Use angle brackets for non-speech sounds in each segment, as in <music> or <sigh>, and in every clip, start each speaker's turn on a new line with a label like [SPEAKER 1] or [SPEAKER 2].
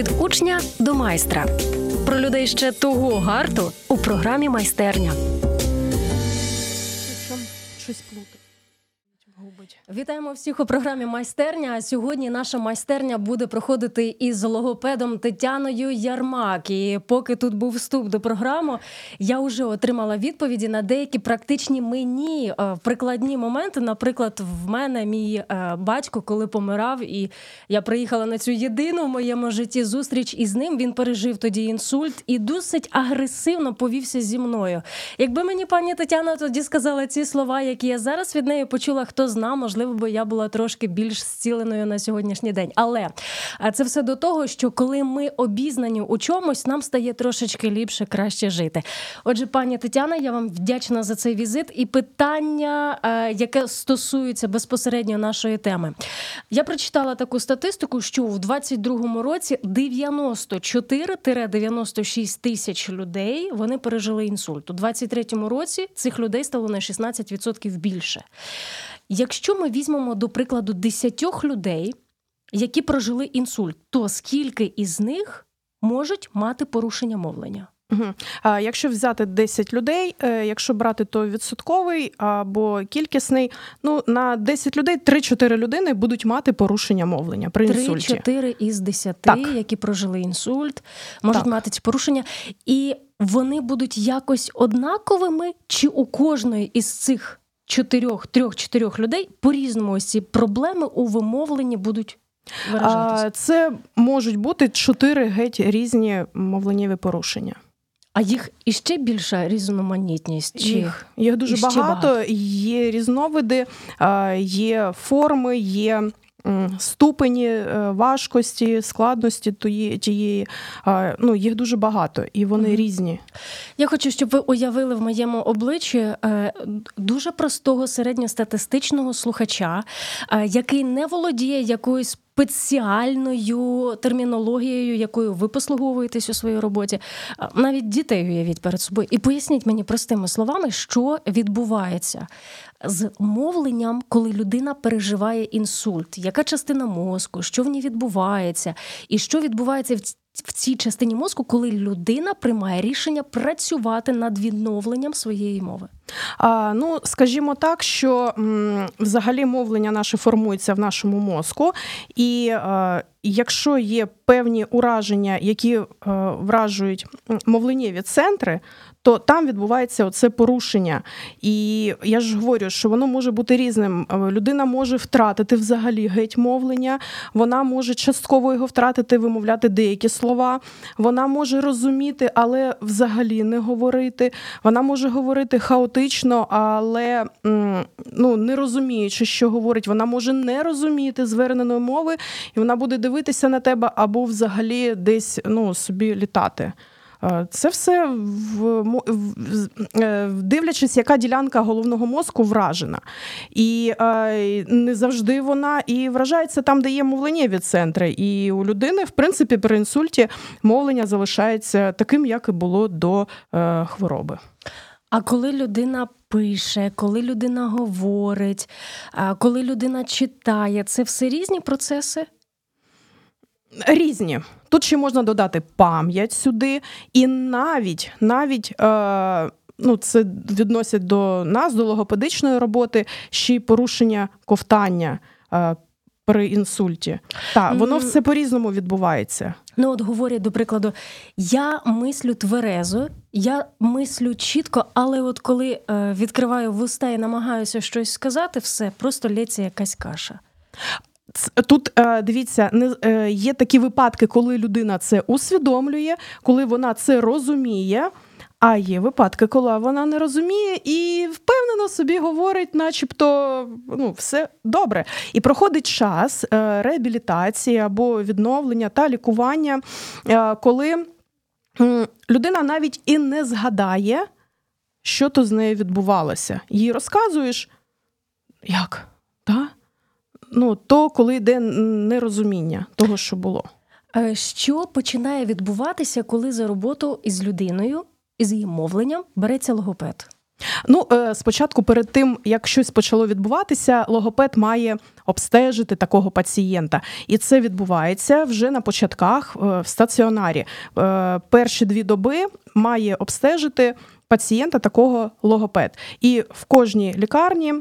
[SPEAKER 1] Від учня до майстра. Про людей ще того гарту у програмі майстерня. Вітаємо всіх у програмі майстерня. Сьогодні наша майстерня буде проходити із логопедом Тетяною Ярмак. І поки тут був вступ до програми, я вже отримала відповіді на деякі практичні мені е, прикладні моменти. Наприклад, в мене мій е, батько, коли помирав, і я приїхала на цю єдину в моєму житті зустріч із ним. Він пережив тоді інсульт і досить агресивно повівся зі мною. Якби мені пані Тетяна тоді сказала ці слова, які я зараз від неї почула, хто зна, можливо, би я була трошки більш зціленою на сьогоднішній день. Але це все до того, що коли ми обізнані у чомусь, нам стає трошечки ліпше, краще жити. Отже, пані Тетяна, я вам вдячна за цей візит і питання, е, яке стосується безпосередньо нашої теми. Я прочитала таку статистику, що в 22-му році 94-96 тисяч людей вони пережили інсульт. У 23-му році цих людей стало на 16% більше. Якщо ми візьмемо до прикладу 10 людей, які прожили інсульт, то скільки із них можуть мати порушення мовлення?
[SPEAKER 2] Угу. А якщо взяти 10 людей, е, якщо брати то відсотковий або кількісний, ну на 10 людей 3-4 людини будуть мати порушення мовлення при інсульті.
[SPEAKER 1] 3-4 із 10,
[SPEAKER 2] Так.
[SPEAKER 1] які прожили інсульт, можуть
[SPEAKER 2] Так.
[SPEAKER 1] мати ці порушення, і вони будуть якось однаковими, чи у кожної із цих чотирьох, трьох-чотирьох людей по-різному ось ці проблеми у вимовленні будуть.
[SPEAKER 2] А, це можуть бути чотири геть різні мовленнєві порушення.
[SPEAKER 1] А їх іще більша різноманітність? Чи...
[SPEAKER 2] Їх, їх дуже багато.
[SPEAKER 1] багато.
[SPEAKER 2] Є різновиди, є форми, є. Ступені е, важкості, складності тої- тієї, ну їх дуже багато, і вони
[SPEAKER 1] Мгм.
[SPEAKER 2] різні.
[SPEAKER 1] Я хочу, щоб ви уявили в моєму обличчі е, дуже простого середньостатистичного слухача, е, який не володіє якоюсь спеціальною термінологією, якою ви послуговуєтесь у своїй роботі. Навіть дітей уявіть перед собою. І поясніть мені простими словами, що відбувається з мовленням, коли людина переживає інсульт, яка частина мозку, що в ній відбувається, і що відбувається в в цій частині мозку, коли людина приймає рішення працювати над відновленням своєї мови.
[SPEAKER 2] А, ну, скажімо так, що м, взагалі мовлення наше формується в нашому мозку, і а, якщо є певні ураження, які а, вражують м, мовленнєві центри, то там відбувається оце порушення. І я ж говорю, що воно може бути різним. Е, Людина може втратити взагалі геть мовлення, вона може частково його втратити, вимовляти деякі слова. Вона може розуміти, але взагалі не говорити. Вона може говорити хаотично, але ну, не розуміючи, що говорить. Вона може не розуміти зверненої мови, і вона буде дивитися на тебе або взагалі десь ну, собі літати. Е, Це все в, в- е, дивлячись, яка ділянка головного мозку вражена. І е, не завжди вона і вражається там, де є мовленнєві центри. І у людини, в принципі, при інсульті мовлення залишається таким, як і було до хвороби.
[SPEAKER 1] А коли людина пише, коли людина говорить, коли людина читає, це все різні процеси.
[SPEAKER 2] Різні. Тут ще можна додати пам'ять сюди, і навіть навіть. Е, Ну, це відносять до нас, до логопедичної роботи, ще й порушення ковтання е, при інсульті. Так, воно
[SPEAKER 1] Мгм.
[SPEAKER 2] все по-різному відбувається.
[SPEAKER 1] Ну, от говорять, до прикладу, я мислю тверезо, я мислю чітко, але от коли е, відкриваю вуста і намагаюся щось сказати, все просто лється якась каша.
[SPEAKER 2] Тут е, дивіться, не е, є такі випадки, коли людина це усвідомлює, коли вона це розуміє. А є випадки, коли вона не розуміє і впевнено собі говорить, начебто ну, все добре. І проходить час е, реабілітації або відновлення та лікування, коли людина навіть і не згадає, що то з нею відбувалося. Їй розказуєш, як? Да? Ну, то коли йде нерозуміння того, що було.
[SPEAKER 1] Е, що починає відбуватися, коли за роботу із людиною, із її мовленням береться логопед?
[SPEAKER 2] Ну, е, спочатку, перед тим як щось почало відбуватися, логопед має обстежити такого пацієнта, і це відбувається вже на початках е, в стаціонарі. Перші дві доби має обстежити пацієнта такого логопед. І в кожній лікарні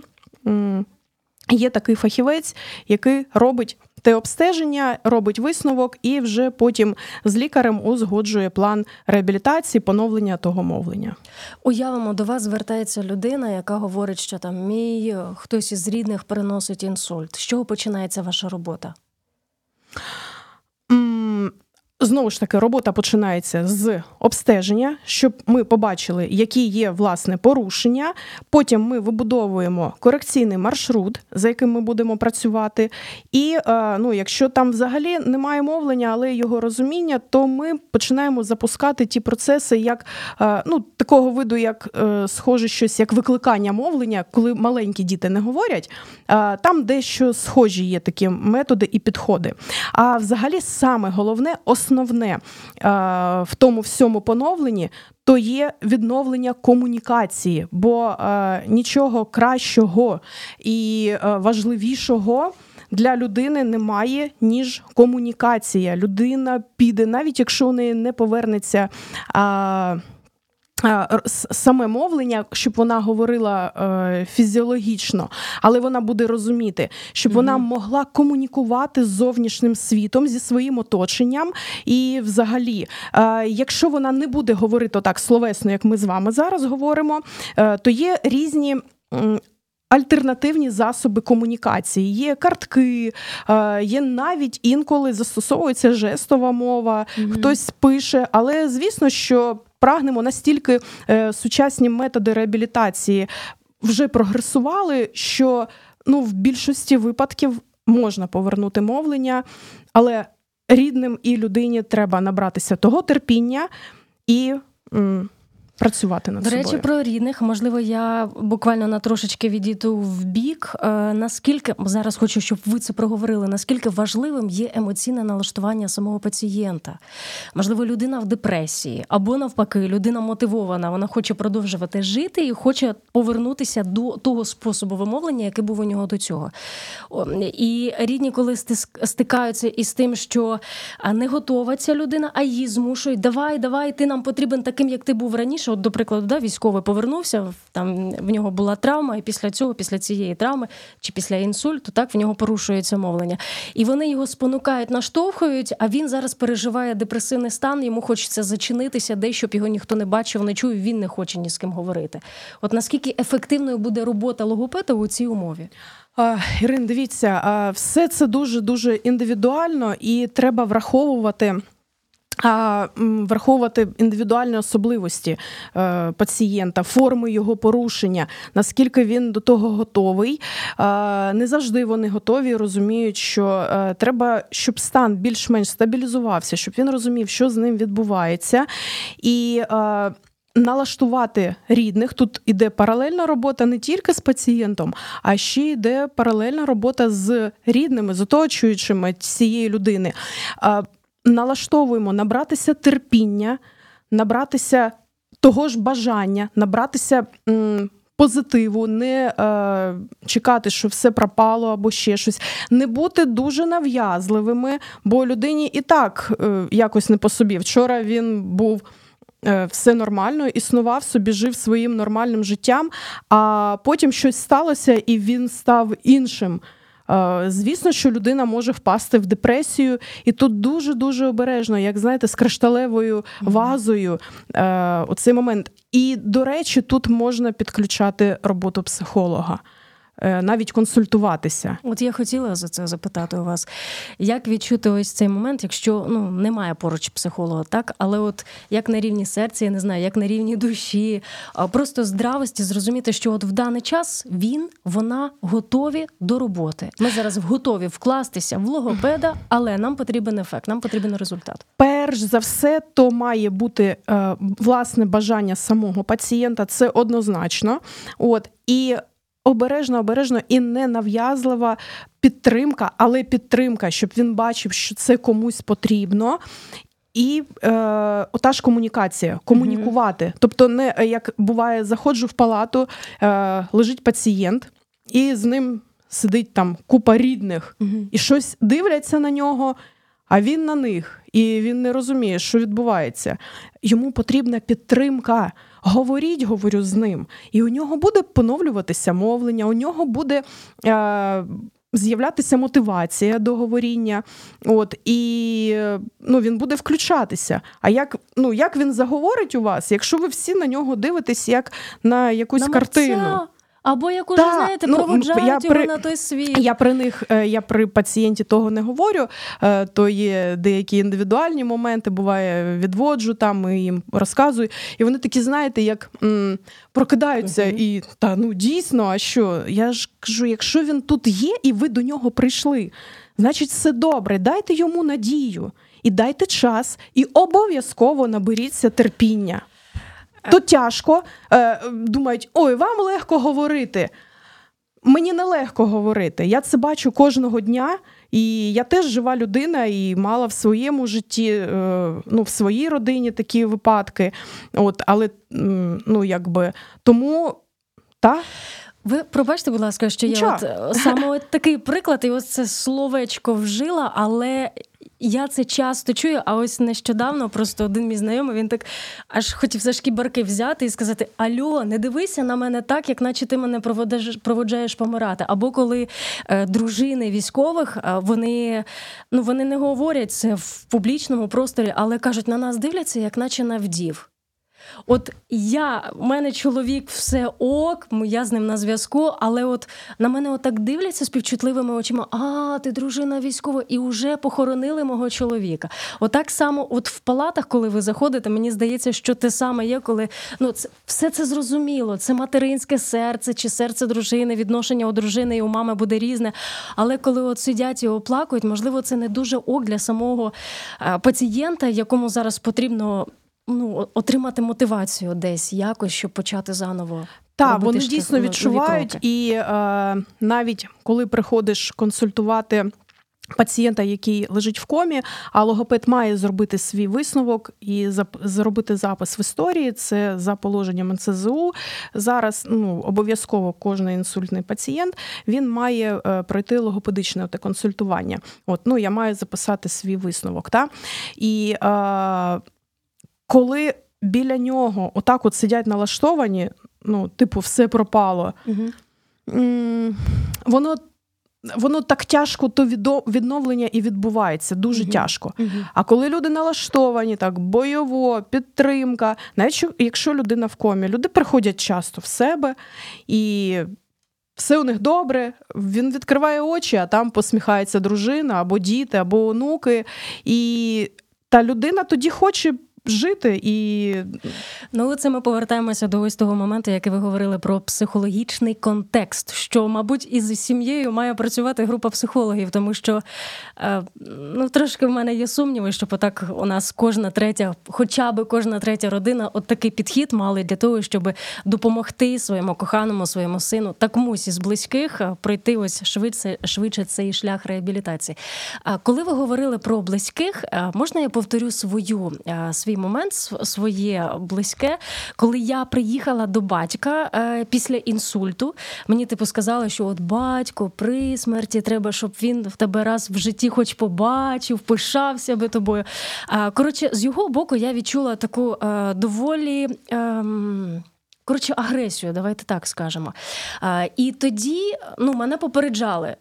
[SPEAKER 2] є такий фахівець, який робить те обстеження, робить висновок і вже потім з лікарем узгоджує план реабілітації, поновлення того мовлення.
[SPEAKER 1] Уявимо, до вас звертається людина, яка говорить, що там мій хтось із рідних переносить інсульт. З чого починається ваша робота?
[SPEAKER 2] Знову ж таки, робота починається з обстеження, щоб ми побачили, які є власне порушення. Потім ми вибудовуємо корекційний маршрут, за яким ми будемо працювати. І е, ну, якщо там взагалі немає мовлення, але його розуміння, то ми починаємо запускати ті процеси, як е, ну, такого виду, як е, схоже щось як викликання мовлення, коли маленькі діти не говорять. Там дещо схожі є такі методи і підходи. А взагалі, саме головне основне е, в тому всьому поновленні. То є відновлення комунікації, бо е, нічого кращого і е, важливішого для людини немає ніж комунікація. Людина піде, навіть якщо у неї не повернеться. Е, Саме мовлення, щоб вона говорила е, фізіологічно, але вона буде розуміти, щоб mm-hmm. вона могла комунікувати з зовнішнім світом зі своїм оточенням. І, взагалі, е, якщо вона не буде говорити так словесно, як ми з вами зараз говоримо, е, то є різні. Альтернативні засоби комунікації є картки, е, є навіть інколи застосовується жестова мова, mm-hmm. хтось пише, але звісно, що прагнемо настільки е, сучасні методи реабілітації вже прогресували, що ну, в більшості випадків можна повернути мовлення, але рідним і людині треба набратися того терпіння і. Працювати над
[SPEAKER 1] До
[SPEAKER 2] собою.
[SPEAKER 1] речі, про рідних. Можливо, я буквально на трошечки відійду в бік. Е, наскільки зараз хочу, щоб ви це проговорили, наскільки важливим є емоційне налаштування самого пацієнта? Можливо, людина в депресії або навпаки, людина мотивована, вона хоче продовжувати жити і хоче повернутися до того способу вимовлення, який був у нього до цього. І рідні, коли стикаються із тим, що не готова ця людина, а її змушують. Давай, давай, ти нам потрібен таким, як ти був раніше що, от, до прикладу, да, військовий повернувся, там в нього була травма, і після цього, після цієї травми чи після інсульту, так в нього порушується мовлення. І вони його спонукають, наштовхують, а він зараз переживає депресивний стан, йому хочеться зачинитися, де щоб його ніхто не бачив, не чув, він не хоче ні з ким говорити. От наскільки ефективною буде робота логопеда у цій умові?
[SPEAKER 2] Ірин, дивіться, все це дуже дуже індивідуально і треба враховувати. А враховувати індивідуальні особливості е, пацієнта, форми його порушення, наскільки він до того готовий. Не завжди вони готові, розуміють, що е, треба, щоб стан більш-менш стабілізувався, щоб він розумів, що з ним відбувається. І е, Налаштувати рідних тут іде паралельна робота не тільки з пацієнтом, а ще йде паралельна робота з рідними, з оточуючими цієї людини налаштовуємо набратися терпіння, набратися того ж бажання, набратися. М- Позитиву, не е, чекати, що все пропало або ще щось, не бути дуже нав'язливими, бо людині і так е, якось не по собі. Вчора він був е, все нормально, існував собі, жив своїм нормальним життям, а потім щось сталося, і він став іншим. Звісно, що людина може впасти в депресію, і тут дуже дуже обережно, як знаєте, з кришталевою вазою оцей момент. І, до речі, тут можна підключати роботу психолога. Е, навіть консультуватися.
[SPEAKER 1] От я хотіла за це запитати у вас, як відчути ось цей момент, якщо ну немає поруч психолога, так але от як на рівні серця, я не знаю, як на рівні душі, а просто здравості зрозуміти, що от в даний час він, вона готові до роботи. Ми зараз готові вкластися в логопеда, але нам потрібен ефект, нам потрібен результат.
[SPEAKER 2] Перш за все, то має бути е, власне бажання самого пацієнта, це однозначно. От і обережно, обережно і ненав'язлива підтримка, але підтримка, щоб він бачив, що це комусь потрібно. І е, ота ж комунікація, комунікувати. Mm-hmm. Тобто, не як буває, заходжу в палату, е, лежить пацієнт, і з ним сидить там купа рідних, mm-hmm. і щось дивляться на нього, а він на них, і він не розуміє, що відбувається. Йому потрібна підтримка. Говоріть, говорю з ним, і у нього буде поновлюватися мовлення, у нього буде. Е, З'являтися мотивація до говоріння, от і ну, він буде включатися. А як ну, як він заговорить у вас, якщо ви всі на нього дивитесь як на якусь на картину?
[SPEAKER 1] Або як уже, знаєте, ну, проводжають я його при, на той світ.
[SPEAKER 2] Я при них, е, я при пацієнті того не говорю. Е, то є деякі індивідуальні моменти, буває, відводжу там і їм розказую. І вони такі, знаєте, як м, прокидаються uh і та ну дійсно, а що? Я ж кажу, якщо він тут є, і ви до нього прийшли, значить, все добре, дайте йому надію і дайте час, і обов'язково наберіться терпіння то тяжко. Е, думають, ой, вам легко говорити. Мені не легко говорити. Я це бачу кожного дня, і я теж жива людина і мала в своєму житті, е, ну, в своїй родині такі випадки. От, Але ну, якби тому та.
[SPEAKER 1] Ви пробачте, будь ласка, що Нічого. я от саме от такий приклад, і ось це словечко вжила, але я це часто чую, а ось нещодавно просто один мій знайомий він так аж хотів за шкібарки взяти і сказати: Альо, не дивися на мене так, як наче ти мене проводиш, проводжаєш помирати. Або коли е, дружини військових е, вони ну вони не говорять це в публічному просторі, але кажуть, на нас дивляться, як наче на вдів. От я, у мене чоловік все ок, я з ним на зв'язку, але от на мене отак дивляться співчутливими очима. А, ти дружина військова, і вже похоронили мого чоловіка. Отак само, от в палатах, коли ви заходите, мені здається, що те саме є, коли ну це все це зрозуміло. Це материнське серце чи серце дружини, відношення у дружини і у мами буде різне. Але коли от сидять і оплакують, можливо, це не дуже ок для самого пацієнта, якому зараз потрібно ну, отримати мотивацію десь якось, щоб почати заново.
[SPEAKER 2] Так, вони дійсно відчувають, і е, навіть коли приходиш консультувати. Пацієнта, який лежить в комі, а логопед має зробити свій висновок і зробити запис в історії. Це за положенням НСЗУ. Зараз ну обов'язково кожен інсультний пацієнт він має е, пройти логопедичне те консультування. От ну я маю записати свій висновок. Та? І е, коли біля нього отак от сидять налаштовані, ну, типу, все пропало, угу. воно воно так тяжко, то відновлення і відбувається дуже угу. тяжко. Угу. А коли люди налаштовані, так, бойово, підтримка, навіть якщо людина в комі, люди приходять часто в себе і. Все у них добре, він відкриває очі, а там посміхається дружина або діти, або онуки. І та людина тоді хоче жити і.
[SPEAKER 1] Ну, це ми повертаємося до ось того моменту, який ви говорили про психологічний контекст, що, мабуть, із сім'єю має працювати група психологів, тому що е, ну, трошки в мене є сумніви, що отак у нас кожна третя, хоча б кожна третя родина, от такий підхід мали для того, щоб допомогти своєму коханому, своєму сину та комусь із близьких е, пройти ось швидше швидше цей шлях реабілітації. А коли ви говорили про близьких, е, можна я повторю свою свій момент своє близьке, коли я приїхала до батька е, після інсульту. Мені типу сказали, що от батько при смерті треба, щоб він в тебе раз в житті, хоч побачив, пишався би тобою. Коротше, з його боку я відчула таку е, доволі. Ем, коротше, агресію, давайте так скажемо. І тоді ну, мене попереджали.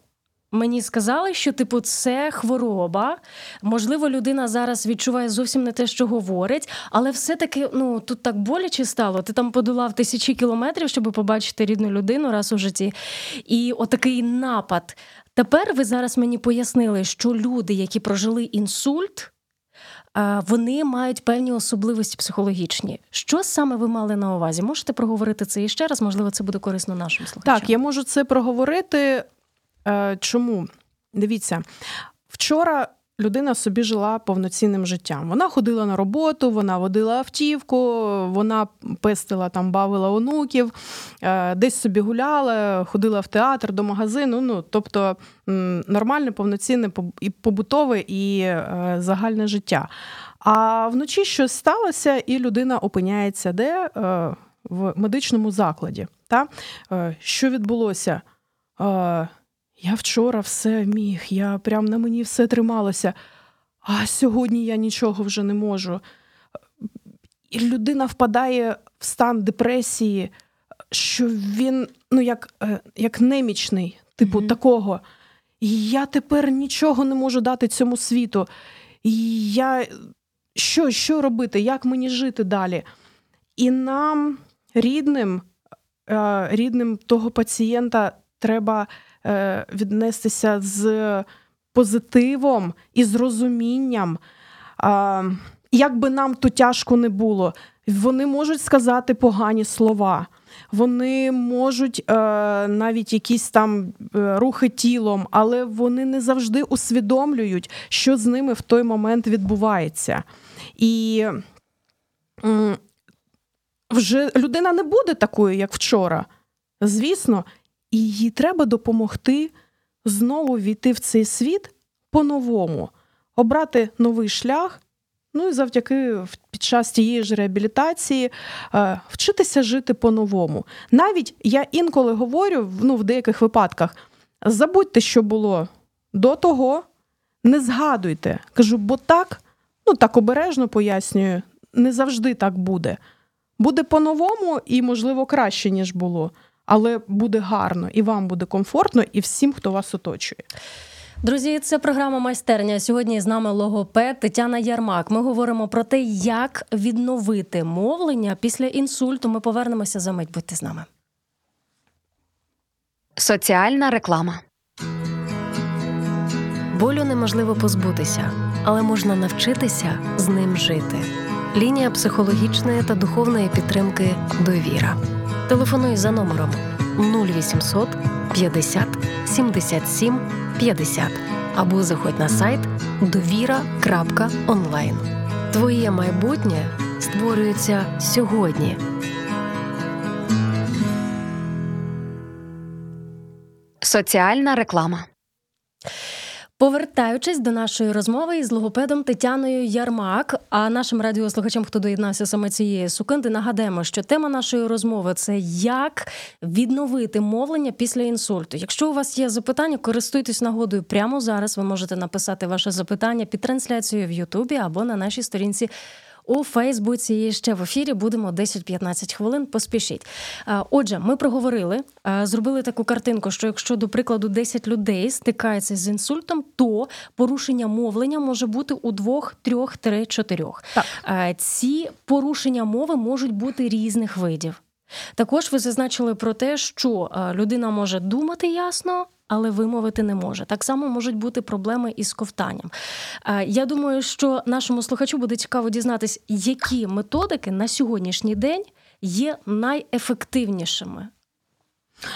[SPEAKER 1] Мені сказали, що типу це хвороба. Можливо, людина зараз відчуває зовсім не те, що говорить, але все-таки ну тут так боляче стало. Ти там подолав тисячі кілометрів, щоб побачити рідну людину раз у житті. І отакий напад. Тепер ви зараз мені пояснили, що люди, які прожили інсульт, вони мають певні особливості психологічні. Що саме ви мали на увазі? Можете проговорити це іще раз? Можливо, це буде корисно нашим слухачам.
[SPEAKER 2] Так, я можу це проговорити. Е, чому? Dивіться, вчора людина собі жила повноцінним життям. Вона ходила на роботу, вона водила автівку, вона пестила там, бавила онуків, е, десь собі гуляла, ходила в театр до магазину. Ну, тобто нормальне, повноцінне і побутове і е, загальне життя. А вночі щось сталося, і людина опиняється де? В медичному закладі. Та? Що відбулося? Я вчора все міг, я прям на мені все трималося, а сьогодні я нічого вже не можу. І людина впадає в стан депресії, що він ну, як е, як немічний, типу mm-hmm. такого. І я тепер нічого не можу дати цьому світу. І я що, що робити, як мені жити далі? І нам, рідним, е, рідним того пацієнта, треба. Е, віднестися з позитивом і з розумінням. Як би нам то тяжко не було, вони можуть сказати погані слова, вони можуть е, навіть якісь там е, рухи тілом, але вони не завжди усвідомлюють, що з ними в той момент відбувається. І е, вже людина не буде такою, як вчора. Звісно, і їй треба допомогти знову війти в цей світ по-новому, обрати новий шлях. Ну і завдяки під час тієї ж реабілітації е, вчитися жити по-новому. Навіть я інколи говорю ну, в деяких випадках: забудьте, що було до того, не згадуйте. Кажу, бо так, ну так обережно пояснюю, не завжди так буде. Буде по-новому і, можливо, краще, ніж було але буде гарно і вам буде комфортно, і всім, хто вас оточує.
[SPEAKER 1] Друзі, це програма майстерня. Сьогодні з нами логопед Тетяна Ярмак. Ми говоримо про те, як відновити мовлення після інсульту. Ми повернемося за мить. Будьте з нами.
[SPEAKER 3] Соціальна реклама.
[SPEAKER 1] Болю неможливо позбутися, але можна навчитися з ним жити. Лінія психологічної та духовної підтримки довіра. Телефонуй за номером 0800 50 77 50 або заходь на сайт довіра.онлайн. Твоє майбутнє створюється сьогодні.
[SPEAKER 3] Соціальна реклама.
[SPEAKER 1] Повертаючись до нашої розмови із логопедом Тетяною Ярмак, а нашим радіослухачам, хто доєднався саме цієї сукенди, нагадаємо, що тема нашої розмови це як відновити мовлення після інсульту. Якщо у вас є запитання, користуйтесь нагодою прямо зараз. Ви можете написати ваше запитання під трансляцією в Ютубі або на нашій сторінці у Фейсбуці і ще в ефірі будемо 10-15 хвилин. Поспішіть. Отже, ми проговорили, зробили таку картинку, що якщо, до прикладу, 10 людей стикаються з інсультом, то порушення мовлення може бути у двох, трьох, три, чотирьох. Так. Ці порушення мови можуть бути різних видів. Також ви зазначили про те, що людина може думати ясно але вимовити не може. Так само можуть бути проблеми із ковтанням. Е, я думаю, що нашому слухачу буде цікаво дізнатись, які методики на сьогоднішній день є найефективнішими.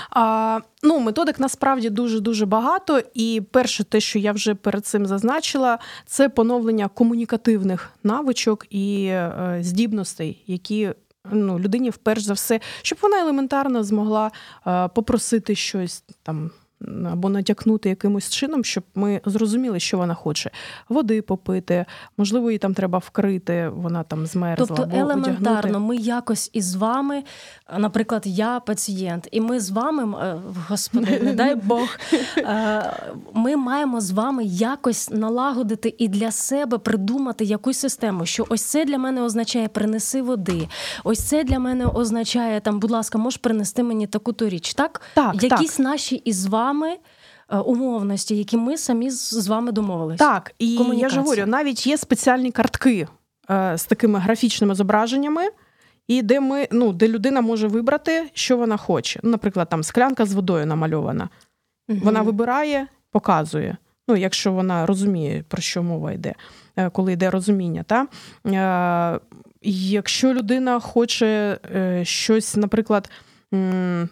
[SPEAKER 2] А, Ну, методик насправді дуже дуже багато. І перше, те, що я вже перед цим зазначила, це поновлення комунікативних навичок і е, здібностей, які ну, людині, вперше за все, щоб вона елементарно змогла е, попросити щось там або натякнути якимось чином, щоб ми зрозуміли, що вона хоче. Води попити, можливо, їй там треба вкрити, вона там змерзла.
[SPEAKER 1] Тобто
[SPEAKER 2] або
[SPEAKER 1] елементарно,
[SPEAKER 2] одягнути.
[SPEAKER 1] ми якось із вами, наприклад, я пацієнт, і ми з вами, е, господи, не <laughs> дай Бог, е, ми маємо з вами якось налагодити і для себе придумати якусь систему, що ось це для мене означає принеси води, ось це для мене означає там, будь ласка, можеш принести мені таку то річ. Так,
[SPEAKER 2] так
[SPEAKER 1] якісь
[SPEAKER 2] так.
[SPEAKER 1] наші із вами вами е, умовності, які ми самі з вами домовились.
[SPEAKER 2] Так, і я ж говорю, навіть є спеціальні картки е, з такими графічними зображеннями, і де ми, ну, де людина може вибрати, що вона хоче. Ну, наприклад, там склянка з водою намальована.
[SPEAKER 1] Мгм.
[SPEAKER 2] Вона вибирає, показує. Ну, якщо вона розуміє, про що мова йде, е, коли йде розуміння. Та? Е, Якщо людина хоче е, щось, наприклад,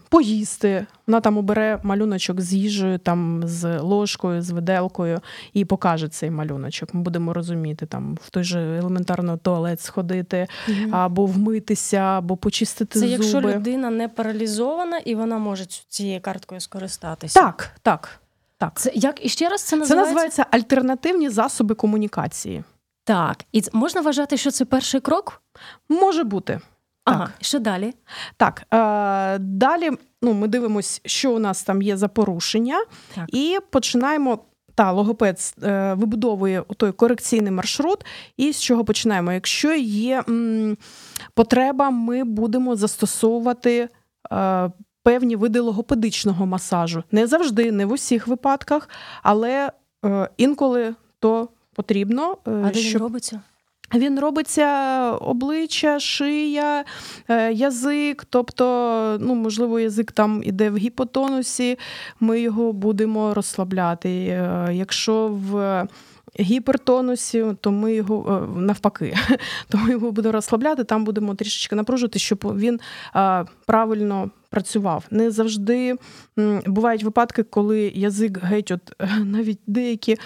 [SPEAKER 2] поїсти, вона там обере малюночок з їжею, там, з ложкою, з виделкою і покаже цей малюночок. Ми будемо розуміти, там в той же елементарно туалет сходити, або вмитися, або почистити
[SPEAKER 1] Це
[SPEAKER 2] зуби.
[SPEAKER 1] якщо людина не паралізована і вона може цією карткою скористатися.
[SPEAKER 2] Так, так. так.
[SPEAKER 1] Це як і ще раз це
[SPEAKER 2] Це
[SPEAKER 1] називається?
[SPEAKER 2] називається альтернативні засоби комунікації.
[SPEAKER 1] Так. І можна вважати, що це перший крок?
[SPEAKER 2] Може бути.
[SPEAKER 1] Ага,
[SPEAKER 2] Так.
[SPEAKER 1] що далі?
[SPEAKER 2] Так, е, далі ну, ми дивимося, що у нас там є за порушення,
[SPEAKER 1] Так.
[SPEAKER 2] і починаємо. Та логопед е, вибудовує той корекційний маршрут. І з чого починаємо? Якщо є м, потреба, ми будемо застосовувати е, певні види логопедичного масажу. Не завжди, не в усіх випадках, але е, інколи то потрібно, е,
[SPEAKER 1] А де він робиться?
[SPEAKER 2] Він робиться обличчя, шия, е, язик. Тобто, ну, можливо, язик там іде в гіпотонусі, ми його будемо розслабляти. Е, Якщо в гіпертонусі, то ми його е, навпаки, <laughs> то ми його будемо розслабляти, там будемо трішечки напружувати, щоб він е, правильно працював. Не завжди бувають випадки, коли язик геть, от е, навіть деякі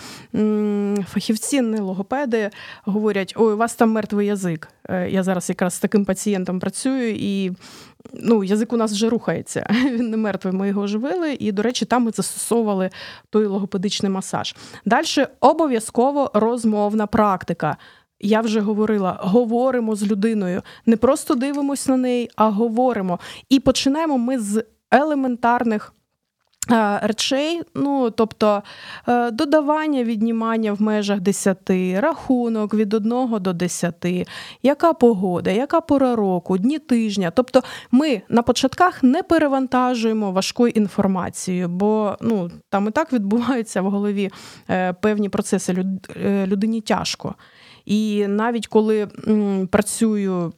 [SPEAKER 2] фахівці, не логопеди, говорять: ой, у вас там мертвий язик. Е, Я зараз якраз з таким пацієнтом працюю, і ну, язик у нас вже рухається. <laughs> Він не мертвий, ми його оживили. І, до речі, там ми застосовували той логопедичний масаж. Далі обов'язково розмовна практика. Я вже говорила, говоримо з людиною, не просто дивимося на неї, а говоримо. І починаємо ми з елементарних е, речей, ну тобто е, додавання, віднімання в межах 10, рахунок від 1 до 10, яка погода, яка пора року, дні тижня. Тобто ми на початках не перевантажуємо важкою інформацією, бо ну, там і так відбуваються в голові е, певні процеси. Людині тяжко. І навіть коли працюю,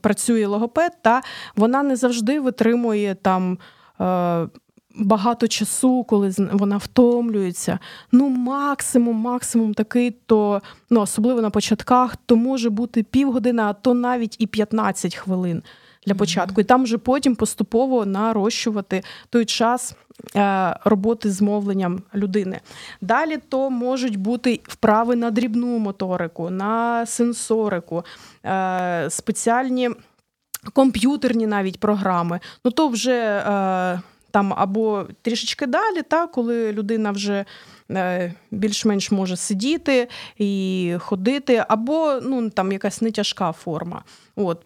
[SPEAKER 2] працює логопед, та вона не завжди витримує там. Е, Багато часу, коли вона втомлюється. Ну, максимум, максимум такий, то ну, особливо на початках, то може бути півгодини, а то навіть і 15 хвилин для початку. І там вже потім поступово нарощувати той час е, роботи з мовленням людини. Далі то можуть бути вправи на дрібну моторику, на сенсорику, е, спеціальні комп'ютерні навіть програми. Ну то вже е, там або трішечки далі, та, коли людина вже. Е, Більш-менш може сидіти і ходити, або ну там якась нетяжка форма. От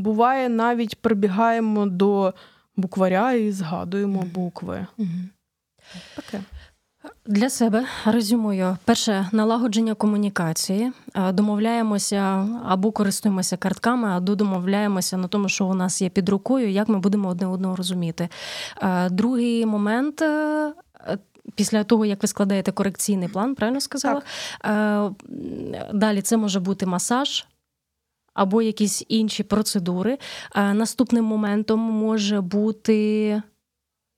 [SPEAKER 2] буває, навіть прибігаємо до букваря і згадуємо букви. Таке.
[SPEAKER 1] Для себе резюмую. Перше налагодження комунікації. Е, Домовляємося або користуємося картками, або домовляємося на тому, що у нас є під рукою, як ми будемо одне одного розуміти. Е, Другий момент. Після того, як ви складаєте корекційний план, правильно сказала? Е, Далі це може бути масаж або якісь інші процедури. Е, Наступним моментом може бути.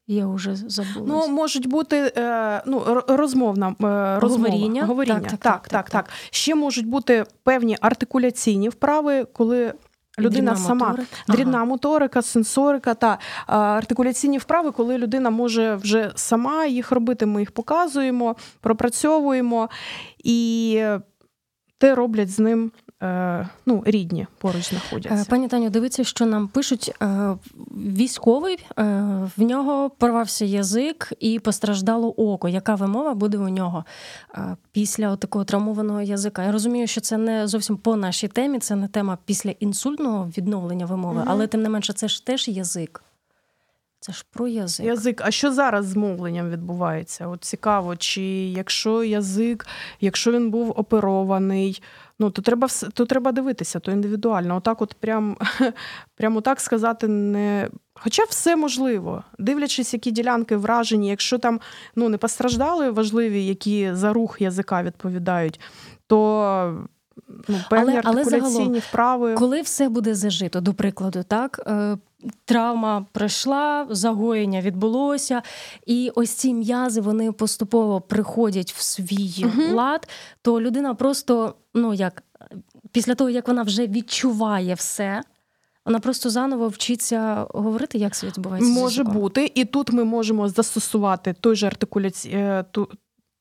[SPEAKER 1] Я вже забула.
[SPEAKER 2] Ну, можуть бути е, ну, розмовна розмова.
[SPEAKER 1] Говоріння.
[SPEAKER 2] Говоріння.
[SPEAKER 1] Так,
[SPEAKER 2] Так
[SPEAKER 1] так,
[SPEAKER 2] так,
[SPEAKER 1] так,
[SPEAKER 2] так,
[SPEAKER 1] так,
[SPEAKER 2] Ще можуть бути певні артикуляційні вправи, коли людина
[SPEAKER 1] Дрібна
[SPEAKER 2] сама
[SPEAKER 1] моторика.
[SPEAKER 2] дрібна
[SPEAKER 1] Ага.
[SPEAKER 2] моторика, сенсорика та артикуляційні вправи, коли людина може вже сама їх робити. Ми їх показуємо, пропрацьовуємо, і те роблять з ним. Е, Ну, рідні поруч
[SPEAKER 1] Е,
[SPEAKER 2] знаходяться.
[SPEAKER 1] Пані Таню, дивіться, що нам пишуть. Е, Військовий е, в нього порвався язик і постраждало око. Яка вимова буде у нього е, після такого травмованого язика? Я розумію, що це не зовсім по нашій темі, це не тема після інсультного відновлення вимови,
[SPEAKER 2] Мгм.
[SPEAKER 1] але тим не менше, це ж теж язик. Це ж про язик.
[SPEAKER 2] Язик. А що зараз з мовленням відбувається? От цікаво, чи якщо язик, якщо він був оперований, Ну, то треба то треба дивитися, то індивідуально. Отак, от прям, <laughs> прямо так сказати не. Хоча все можливо, дивлячись, які ділянки вражені, якщо там ну, не постраждали важливі, які за рух язика відповідають, то ну, певні
[SPEAKER 1] Але- але
[SPEAKER 2] артикуляційні
[SPEAKER 1] загалом,
[SPEAKER 2] вправи.
[SPEAKER 1] Коли все буде зажито, до прикладу, так е, травма пройшла, загоєння відбулося, і ось ці м'язи вони поступово приходять в свій
[SPEAKER 2] Мгм.
[SPEAKER 1] лад, то людина просто, ну як після того, як вона вже відчуває все. Вона просто заново вчиться говорити, як це відбувається.
[SPEAKER 2] Може бути, і тут ми можемо застосувати той же артикуляці... е,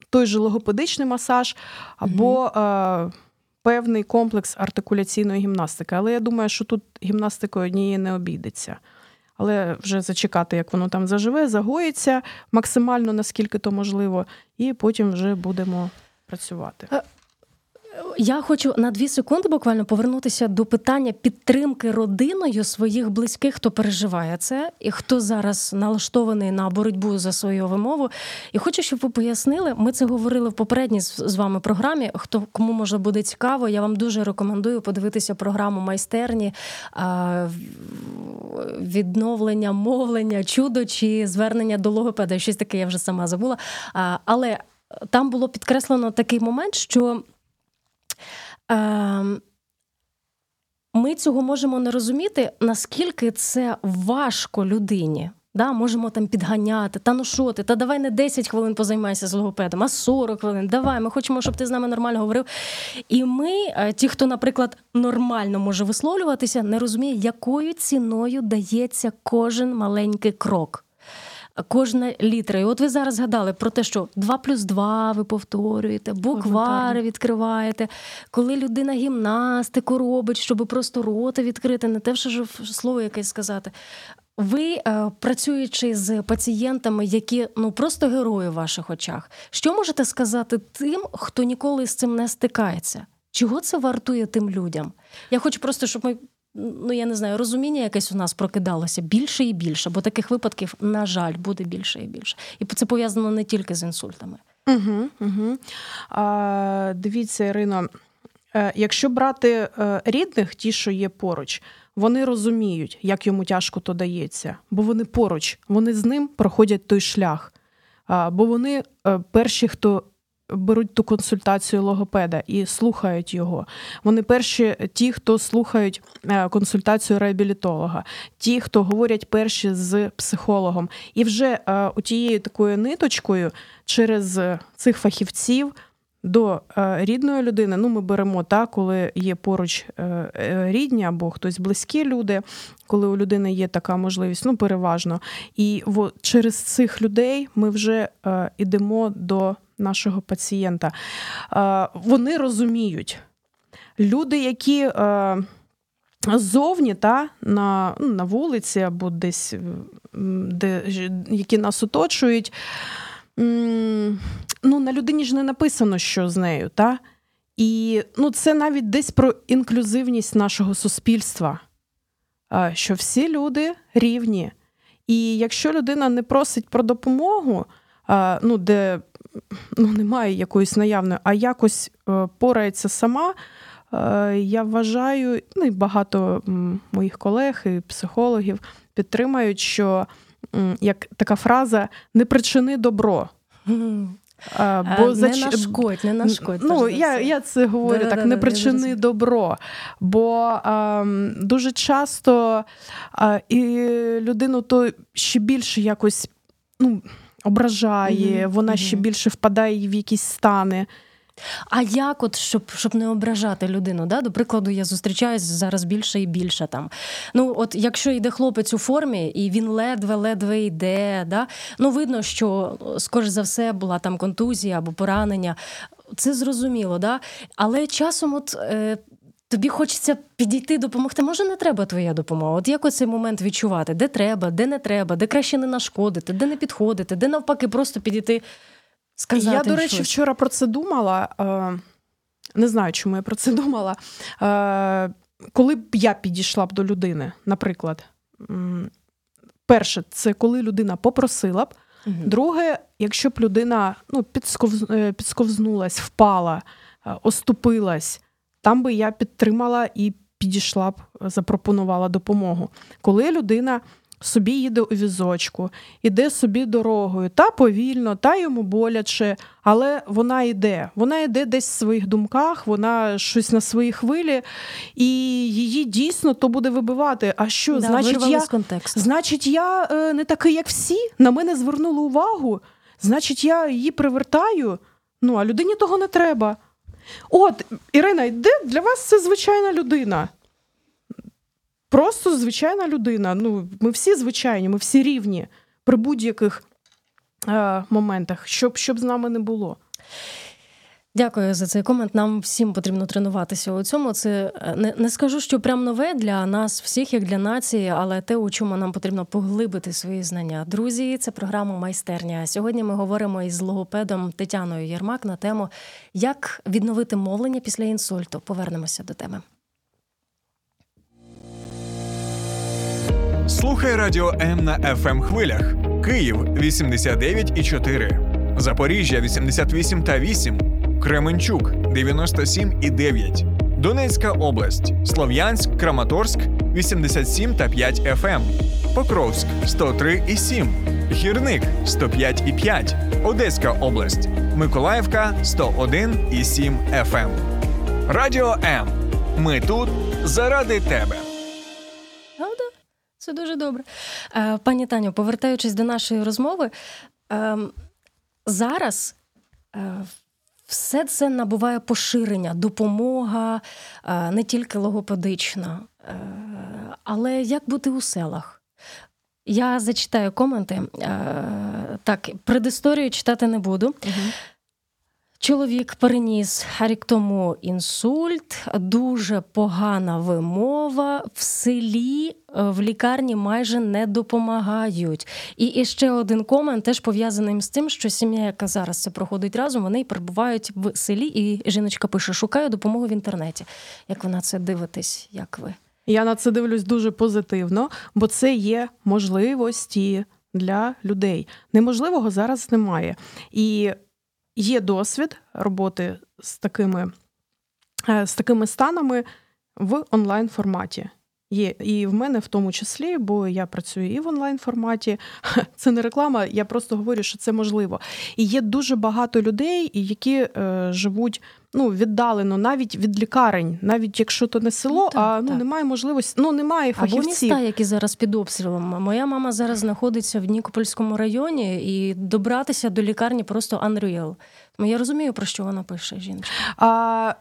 [SPEAKER 2] той же логопедичний масаж або е, певний комплекс артикуляційної гімнастики. Але я думаю, що тут гімнастикою однієї не обійдеться. Але вже зачекати, як воно там заживе, загоїться максимально наскільки то можливо, і потім вже будемо працювати.
[SPEAKER 1] Я хочу на дві секунди буквально повернутися до питання підтримки родиною своїх близьких, хто переживає це, і хто зараз налаштований на боротьбу за свою вимову. І хочу, щоб ви пояснили. Ми це говорили в попередній з вами програмі. Хто кому може буде цікаво, я вам дуже рекомендую подивитися програму майстерні відновлення, мовлення, чудо чи звернення до логопеда. Щось таке я вже сама забула. Але там було підкреслено такий момент, що. Ем, Ми цього можемо не розуміти, наскільки це важко людині. Да, можемо там підганяти, та ну що ти, та давай не 10 хвилин позаймайся з логопедом, а 40 хвилин. Давай, ми хочемо, щоб ти з нами нормально говорив. І ми, е, ті, хто, наприклад, нормально може висловлюватися, не розуміє, якою ціною дається кожен маленький крок. Кожна літера. І от ви зараз згадали про те, що 2 плюс 2 ви повторюєте, буквари відкриваєте. Коли людина гімнастику робить, щоб просто рота відкрити, не те, що слово якесь сказати. Ви, е, працюючи з пацієнтами, які ну просто герої в ваших очах, що можете сказати тим, хто ніколи з цим не стикається? Чого це вартує тим людям? Я хочу просто, щоб ми, ну я не знаю, розуміння якесь у нас прокидалося більше і більше, бо таких випадків, на жаль, буде більше і більше. І це пов'язано не тільки з інсультами.
[SPEAKER 2] Угу, угу. А, дивіться, Ірино, е, якщо брати е, рідних, ті, що є поруч, вони розуміють, як йому тяжко то дається, бо вони поруч, вони з ним проходять той шлях. Бо вони е, перші, хто беруть ту консультацію логопеда і слухають його. Вони перші ті, хто слухають е, консультацію реабілітолога, ті, хто говорять перші з психологом. І вже е, у тією такою ниточкою через цих фахівців. До е, рідної людини, ну ми беремо так, коли є поруч рідні або хтось близькі люди, коли у людини є така можливість, ну переважно. І через цих людей ми вже йдемо до нашого пацієнта. Е, вони розуміють. Люди, які е, ззовні, та, на, ну, на вулиці або десь, де, які нас оточують, ну, на людині ж не написано, що з нею. Та? І ну, це навіть десь про інклюзивність нашого суспільства, е, що всі люди рівні. І якщо людина не просить про допомогу, ну, де ну, немає якоїсь наявної, а якось е, порається сама, е, я вважаю, ну і багато моїх колег і психологів підтримають, що як така фраза не причини добро. Е,
[SPEAKER 1] Бо
[SPEAKER 2] Бо
[SPEAKER 1] не
[SPEAKER 2] зач-
[SPEAKER 1] нашкодь, не нашкодь.
[SPEAKER 2] Ну, я, я це говорю
[SPEAKER 1] Да-да-да,
[SPEAKER 2] так, не
[SPEAKER 1] я
[SPEAKER 2] причини добро. Бо ем, дуже часто е, і людину то ще більше якось ну, ображає,
[SPEAKER 1] Мгм,
[SPEAKER 2] вона ще більше впадає в якісь стани.
[SPEAKER 1] А як, от щоб, щоб не ображати людину? Да? До прикладу, я зустрічаюсь зараз більше і більше там. Ну, от якщо йде хлопець у формі, і він ледве-ледве йде, да? ну видно, що скоріш за все була там контузія або поранення. Це зрозуміло, да? але часом, от. Е, Тобі хочеться підійти допомогти. Може, не треба твоя допомога. От як оцей момент відчувати, де треба, де не треба, де краще не нашкодити, де не підходити, де навпаки просто підійти, сказати.
[SPEAKER 2] я, до речі,
[SPEAKER 1] щось.
[SPEAKER 2] вчора про це думала. Е, не знаю, чому я про це <laughs> думала. Е, коли б я підійшла б до людини, наприклад, перше, це коли людина попросила б.
[SPEAKER 1] Мгм.
[SPEAKER 2] Друге, якщо б людина ну, підсковз... е, підсковзнулась, впала, оступилась, там би я підтримала і підійшла б, запропонувала допомогу. Коли людина собі їде у візочку, іде собі дорогою, та повільно, та йому боляче, але вона йде. Вона йде десь в своїх думках, вона щось на своїй хвилі, і її дійсно то буде вибивати. А що,
[SPEAKER 1] Да,
[SPEAKER 2] значить, я, значить, я е, не такий, як всі, на мене звернули увагу, значить, я її привертаю. Ну, а людині того не треба. От, Ірина, йде для вас це звичайна людина. Просто звичайна людина. Ну, ми всі звичайні, ми всі рівні при будь-яких е, моментах, щоб, щоб з нами не було.
[SPEAKER 1] Дякую за цей комент. Нам всім потрібно тренуватися у цьому. Це е, не, не скажу, що прям нове для нас, всіх, як для нації, але те, у чому нам потрібно поглибити свої знання. Друзі, це програма майстерня. Сьогодні ми говоримо із логопедом Тетяною Єрмак на тему, як відновити мовлення після інсульту. Повернемося до теми.
[SPEAKER 4] Слухай радіо М на fm хвилях. Київ 89,4, Запоріжжя 88 та 8, Кременчук 97 і 9, Донецька область, Слов'янськ, Краматорськ 87 та 5 FM, Покровськ 103 і 7, Гірник 105 і 5, Одеська область, Миколаївка 101 і 7 FM. Радіо М. Ми тут заради тебе.
[SPEAKER 1] Це дуже добре. Е, Пані Таню, повертаючись до нашої розмови, е, зараз е, все це набуває поширення, допомога е, не тільки логопедична, е, але як бути у селах? Я зачитаю коменти. Е, Так, предісторію читати не буду. Чоловік переніс рік тому інсульт, дуже погана вимова. В селі е, в лікарні майже не допомагають. І, і ще один комент, теж пов'язаний з тим, що сім'я, яка зараз це проходить разом, вони перебувають в селі, і жіночка пише: шукаю допомогу в інтернеті. Як ви на це дивитесь? Як ви?
[SPEAKER 2] Я на це дивлюсь дуже позитивно, бо це є можливості для людей. Неможливого зараз немає. І є досвід роботи з такими, е, з такими станами в онлайн форматі. Є і в мене в тому числі, бо я працюю і в онлайн форматі. <laughs> Це не реклама, я просто говорю, що це можливо. І є дуже багато людей, які е, живуть ну, віддалено, навіть від лікарень, навіть якщо то не село,
[SPEAKER 1] Ну, так,
[SPEAKER 2] а ну
[SPEAKER 1] так.
[SPEAKER 2] немає можливості, ну немає
[SPEAKER 1] Або
[SPEAKER 2] фахівців.
[SPEAKER 1] міста, які зараз під обстрілом. Моя мама зараз знаходиться в Нікопольському районі, і добратися до лікарні просто unreal. Я розумію, про що вона пише жіночка.
[SPEAKER 2] А,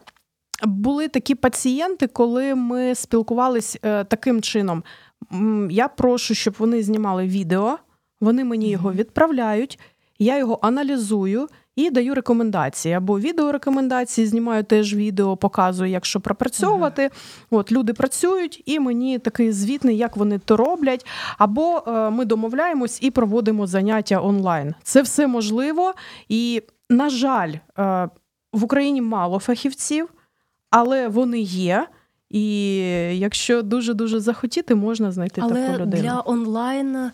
[SPEAKER 2] були такі пацієнти, коли ми спілкувались е, таким чином. Я прошу, щоб вони знімали відео, вони мені його відправляють, я його аналізую і даю рекомендації. Або відеорекомендації, знімаю теж відео, показую, як що пропрацьовувати. От люди працюють, і мені такий звітний, як вони то роблять. Або е, ми домовляємось і проводимо заняття онлайн. Це все можливо. І, на жаль, е, в Україні мало фахівців, але вони є. І якщо дуже дуже захотіти, можна знайти
[SPEAKER 1] Але
[SPEAKER 2] таку людину.
[SPEAKER 1] для онлайн.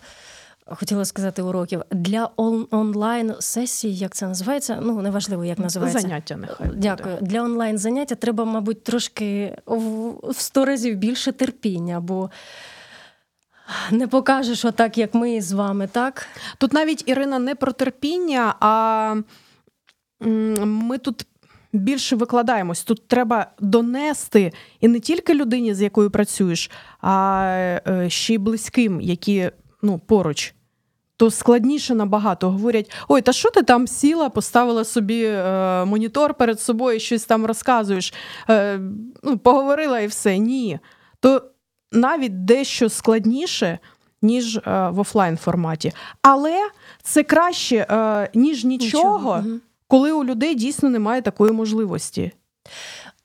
[SPEAKER 1] Хотіла сказати уроків для он- онлайн сесій, як це називається? Ну неважливо, як називається.
[SPEAKER 2] Заняття нехай. буде.
[SPEAKER 1] Дякую. Для онлайн заняття треба, мабуть, трошки в в сто разів більше терпіння, бо не покажеш отак, як ми з вами, так?
[SPEAKER 2] Тут навіть Ірина не про терпіння, а ми тут більше викладаємось. Тут треба донести і не тільки людині, з якою працюєш, а е, ще й близьким, які ну, поруч. То складніше набагато. Говорять: ой, та що ти там сіла, поставила собі е, монітор перед собою, щось там розказуєш, е, ну, поговорила і все. Ні. То навіть дещо складніше, ніж е, в офлайн форматі. Але це краще, е, ніж нічого,
[SPEAKER 1] Мгм.
[SPEAKER 2] коли у людей дійсно немає такої можливості.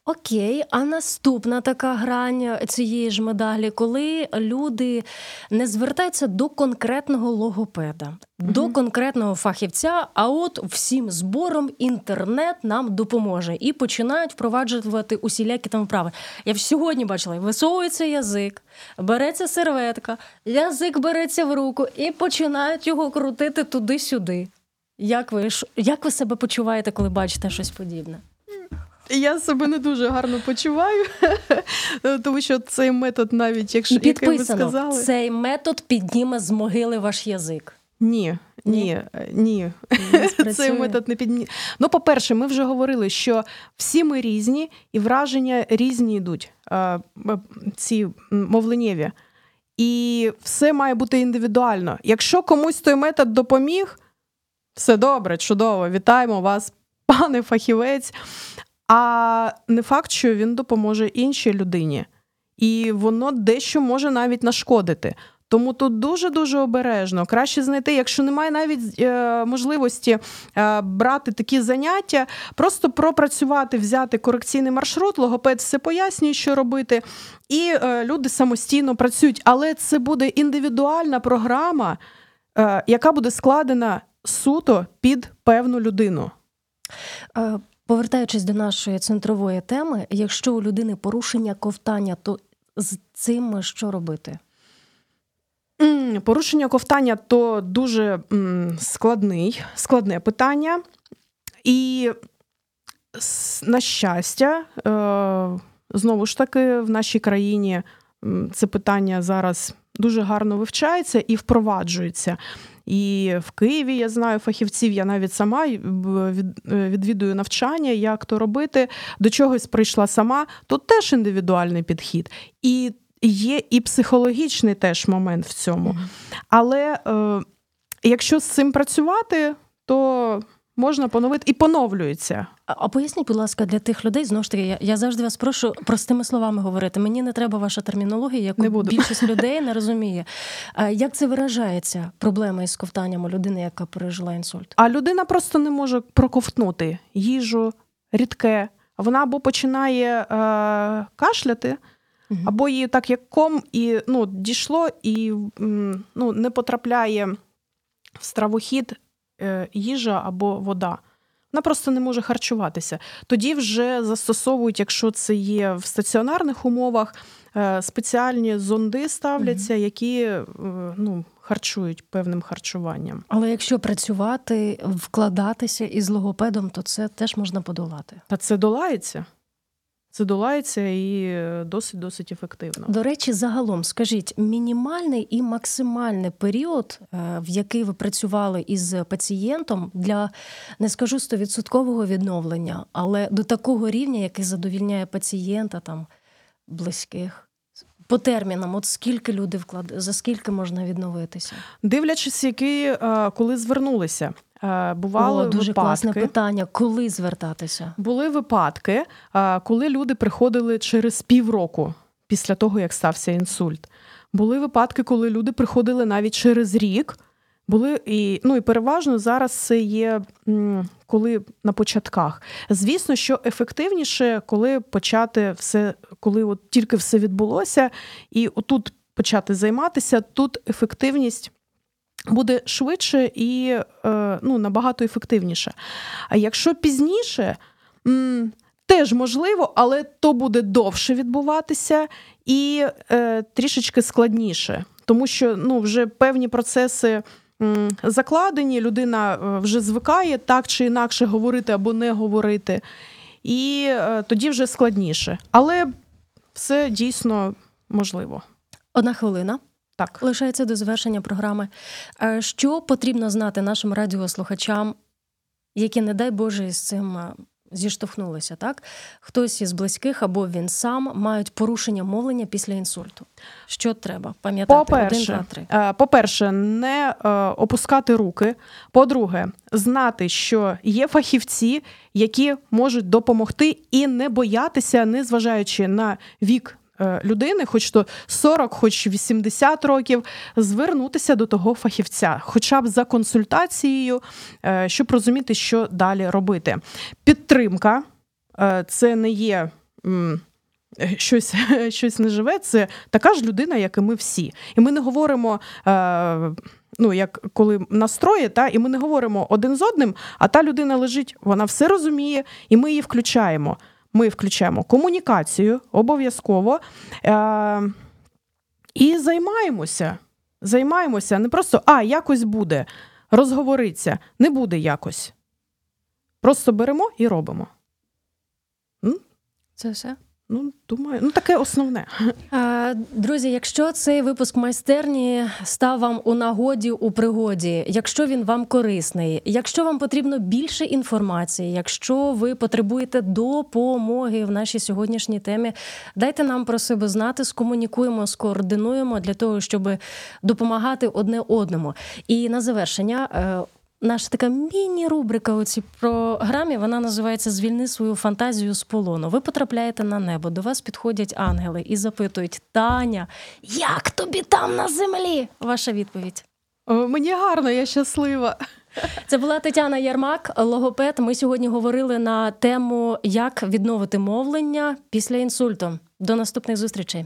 [SPEAKER 1] Окей, а наступна така грань цієї ж медалі, коли люди не звертаються до конкретного логопеда, до конкретного фахівця, а от всім збором інтернет нам допоможе і починають впроваджувати усілякі там вправи. Я сьогодні бачила, висовується язик, береться серветка, язик береться в руку і починають його крутити туди-сюди. Як ви, як ви себе почуваєте, коли бачите щось подібне?
[SPEAKER 2] Я себе не дуже гарно почуваю, <laughs> тому що цей метод, навіть якщо
[SPEAKER 1] Підписано,
[SPEAKER 2] як ви сказали,
[SPEAKER 1] цей метод підніме з могили ваш язик.
[SPEAKER 2] Ні, ні, ні. <laughs> Цей метод не підні. Ну, по-перше, ми вже говорили, що всі ми різні і враження різні йдуть, ці мовленєві. І все має бути індивідуально. Якщо комусь той метод допоміг, все добре, чудово, вітаємо вас, пане фахівець. А не факт, що він допоможе іншій людині. І воно дещо може навіть нашкодити. Тому тут дуже-дуже обережно. Краще знайти, якщо немає навіть е, можливості е, брати такі заняття, просто пропрацювати, взяти корекційний маршрут, логопед все пояснює, що робити, і е, люди самостійно працюють. Але це буде індивідуальна програма, е, яка буде складена суто під певну людину.
[SPEAKER 1] Повертаючись до нашої центрової теми, якщо у людини порушення ковтання, то з цим що робити?
[SPEAKER 2] Порушення ковтання то дуже складний, складне питання. І, на щастя, е, знову ж таки, в нашій країні це питання зараз дуже гарно вивчається і впроваджується. І в Києві я знаю фахівців, я навіть сама е, відвідую навчання, як то робити, до чогось прийшла сама. Тут теж індивідуальний підхід. І є і психологічний теж момент в цьому. Але е, якщо з цим працювати, то можна поновити і поновлюється.
[SPEAKER 1] А поясніть, будь ласка, для тих людей знову ж таки, я, я завжди вас прошу простими словами говорити. Мені не треба ваша термінологія, яку
[SPEAKER 2] не буду.
[SPEAKER 1] більшість людей <laughs> не розуміє. А Як це виражається проблема із ковтанням у людини, яка пережила інсульт?
[SPEAKER 2] А людина просто не може проковтнути їжу рідке. Вона або починає е, кашляти. Або її так як ком і ну, дійшло і ну, не потрапляє в стравохід їжа або вода. Вона просто не може харчуватися. Тоді вже застосовують, якщо це є в стаціонарних умовах, е, спеціальні зонди ставляться, які е, ну, харчують певним харчуванням.
[SPEAKER 1] Але якщо працювати, вкладатися із логопедом, то це теж можна подолати.
[SPEAKER 2] Та це долається. Це долається і досить досить ефективно.
[SPEAKER 1] До речі, загалом скажіть мінімальний і максимальний період, е, в який ви працювали із пацієнтом для не скажу стовідсоткового відновлення, але до такого рівня, який задовільняє пацієнта там близьких. По термінам, от скільки люди вклад... за скільки можна відновитися,
[SPEAKER 2] дивлячись, які е, коли звернулися. Е, бували
[SPEAKER 1] О, дуже
[SPEAKER 2] випадки.
[SPEAKER 1] класне питання. Коли звертатися?
[SPEAKER 2] Були випадки, е, коли люди приходили через півроку після того, як стався інсульт. Були випадки, коли люди приходили навіть через рік. Були і ну і переважно зараз це є коли на початках. Звісно, що ефективніше, коли почати все, коли от тільки все відбулося, і отут почати займатися, тут ефективність буде швидше і е, ну, набагато ефективніше. А якщо пізніше, теж можливо, але то буде довше відбуватися і е, трішечки складніше, тому що ну, вже певні процеси. Закладені, людина е, вже звикає так чи інакше говорити або не говорити, і тоді вже складніше. Але все дійсно можливо.
[SPEAKER 1] Одна хвилина.
[SPEAKER 2] Так.
[SPEAKER 1] Лишається до завершення програми. Е, що потрібно знати нашим радіослухачам, які, не дай Боже, з цим е, зіштовхнулися? Так? Хтось із близьких або він сам мають порушення мовлення після інсульту. Що треба пам'ятати?
[SPEAKER 2] По-перше, Один, два, три. Е, по-перше, не опускати руки. По-друге, знати, що є фахівці, які можуть допомогти і не боятися, незважаючи на вік людини, хоч то 40, хоч 80 років, звернутися до того фахівця, хоча б за консультацією, е, щоб розуміти, що далі робити. Підтримка е, це не є. Щось <laughs> щось не живе, це така ж людина, як і ми всі. І ми не говоримо, ну як коли настрої, та і ми не говоримо один з одним, а та людина лежить, вона все розуміє, і ми її включаємо ми включаємо комунікацію обов'язково е- і займаємося. Займаємося не просто а, якось буде, розговориться, не буде якось. Просто беремо і робимо.
[SPEAKER 1] Це все.
[SPEAKER 2] Ну, думаю, ну таке основне.
[SPEAKER 1] Друзі, якщо цей випуск майстерні став вам у нагоді у пригоді, якщо він вам корисний, якщо вам потрібно більше інформації, якщо ви потребуєте допомоги в нашій сьогоднішній темі, дайте нам про себе знати, скомунікуємо, скоординуємо для того, щоб допомагати одне одному. І на завершення. Наша така міні-рубрика у цій програмі вона називається Звільни свою фантазію з полону. Ви потрапляєте на небо, до вас підходять ангели і запитують: Таня, як тобі там на землі? Ваша відповідь.
[SPEAKER 2] Мені гарно, я щаслива.
[SPEAKER 1] Це була Тетяна Ярмак, логопед. Ми сьогодні говорили на тему, як відновити мовлення після інсульту. До наступних зустрічей.